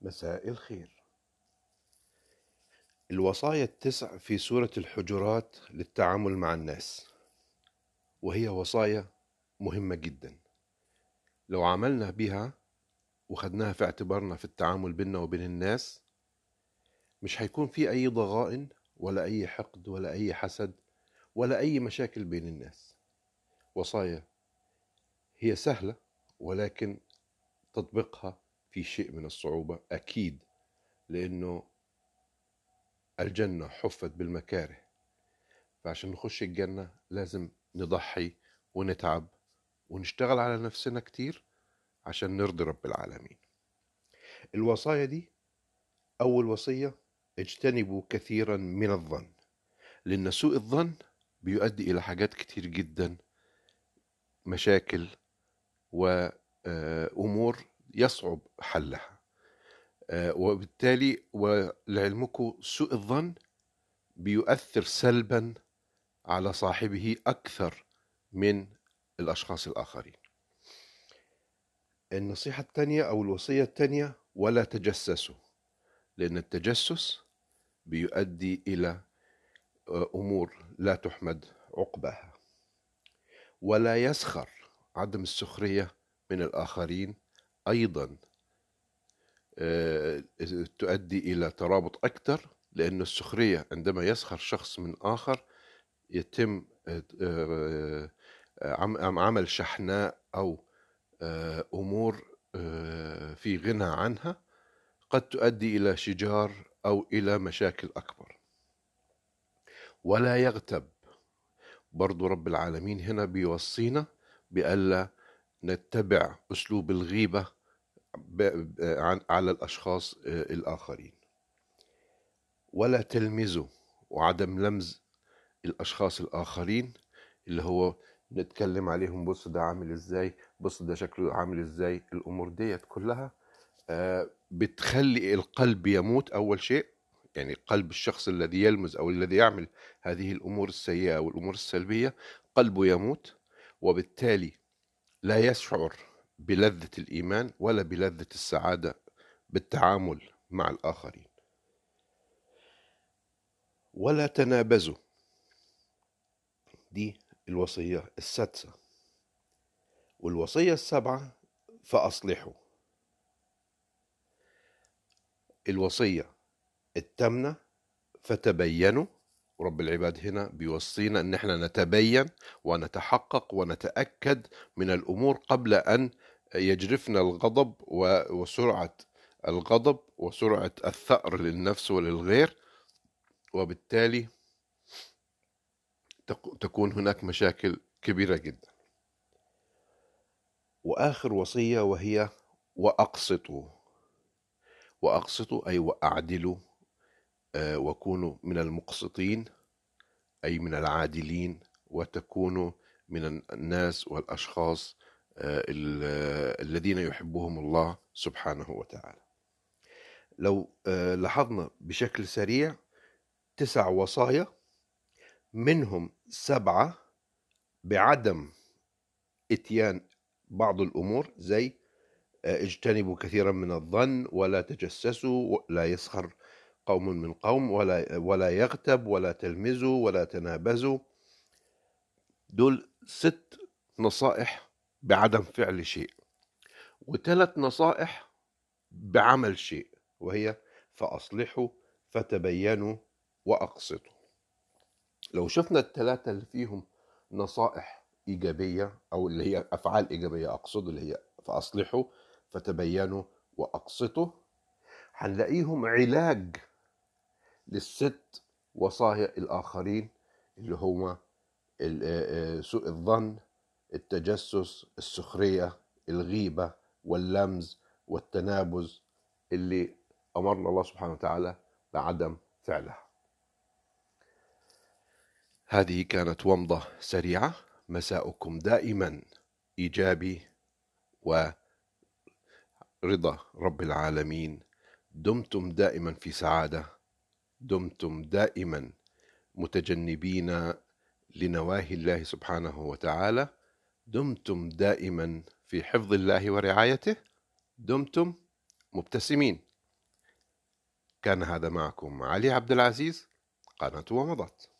مساء الخير. الوصايا التسع في سورة الحجرات للتعامل مع الناس وهي وصايا مهمة جدا. لو عملنا بها وخدناها في اعتبارنا في التعامل بيننا وبين الناس مش هيكون في أي ضغائن ولا أي حقد ولا أي حسد ولا أي مشاكل بين الناس. وصايا هي سهلة ولكن تطبيقها في شيء من الصعوبة؟ أكيد لأنه الجنة حفت بالمكاره. فعشان نخش الجنة لازم نضحي ونتعب ونشتغل على نفسنا كتير عشان نرضي رب العالمين. الوصايا دي أول وصية اجتنبوا كثيرا من الظن لأن سوء الظن بيؤدي إلى حاجات كتير جدا مشاكل وأمور يصعب حلها. وبالتالي ولعلمكم سوء الظن بيؤثر سلبا على صاحبه أكثر من الأشخاص الآخرين. النصيحة الثانية أو الوصية الثانية ولا تجسسوا لأن التجسس بيؤدي إلى أمور لا تحمد عقباها. ولا يسخر عدم السخرية من الآخرين أيضا تؤدي إلى ترابط أكثر لأن السخرية عندما يسخر شخص من آخر يتم عمل شحناء أو أمور في غنى عنها قد تؤدي إلى شجار أو إلى مشاكل أكبر. ولا يغتب. برضو رب العالمين هنا بيوصينا بألا نتبع أسلوب الغيبة على الأشخاص الآخرين. ولا تلمزوا وعدم لمز الأشخاص الآخرين اللي هو نتكلم عليهم بص ده عامل إزاي بص ده شكله عامل إزاي. الأمور ديت كلها بتخلي القلب يموت أول شيء. يعني قلب الشخص الذي يلمز أو الذي يعمل هذه الأمور السيئة والأمور السلبية قلبه يموت وبالتالي لا يشعر بلذة الإيمان ولا بلذة السعادة بالتعامل مع الآخرين. ولا تنابزوا. دي الوصية السادسة. والوصية السابعة فأصلحوا. الوصية التامنة فتبينوا. رب العباد هنا بيوصينا إن إحنا نتبين ونتحقق ونتأكد من الأمور قبل أن يجرفنا الغضب وسرعة الغضب وسرعة الثأر للنفس وللغير. وبالتالي تكون هناك مشاكل كبيرة جدا. وآخر وصية وهي وأقسطوا. وأقسطوا أي وأعدلوا وكونوا من المقسطين أي من العادلين وتكونوا من الناس والأشخاص الذين يحبهم الله سبحانه وتعالى. لو لاحظنا بشكل سريع تسع وصايا منهم سبعة بعدم إتيان بعض الأمور زي اجتنبوا كثيرا من الظن ولا تجسسوا لا يسخر قوم من قوم ولا ولا يغتب ولا تلمزوا ولا تنابزوا دول ست نصائح بعدم فعل شيء وثلاث نصائح بعمل شيء وهي فأصلحوا فتبينوا وأقسطوا. لو شفنا الثلاثة اللي فيهم نصائح إيجابية أو اللي هي أفعال إيجابية أقصد اللي هي فأصلحوا فتبينوا وأقسطوا هنلاقيهم علاج للست وصايا الآخرين اللي هما سوء الظن التجسس السخرية الغيبة واللمز والتنابز اللي أمرنا الله سبحانه وتعالى بعدم فعلها. هذه كانت ومضة سريعة. مساؤكم دائما إيجابي ورضا رب العالمين. دمتم دائما في سعادة. دمتم دائما متجنبين لنواهي الله سبحانه وتعالى. دمتم دائما في حفظ الله ورعايته. دمتم مبتسمين. كان هذا معكم علي عبد العزيز. قناة ومضت.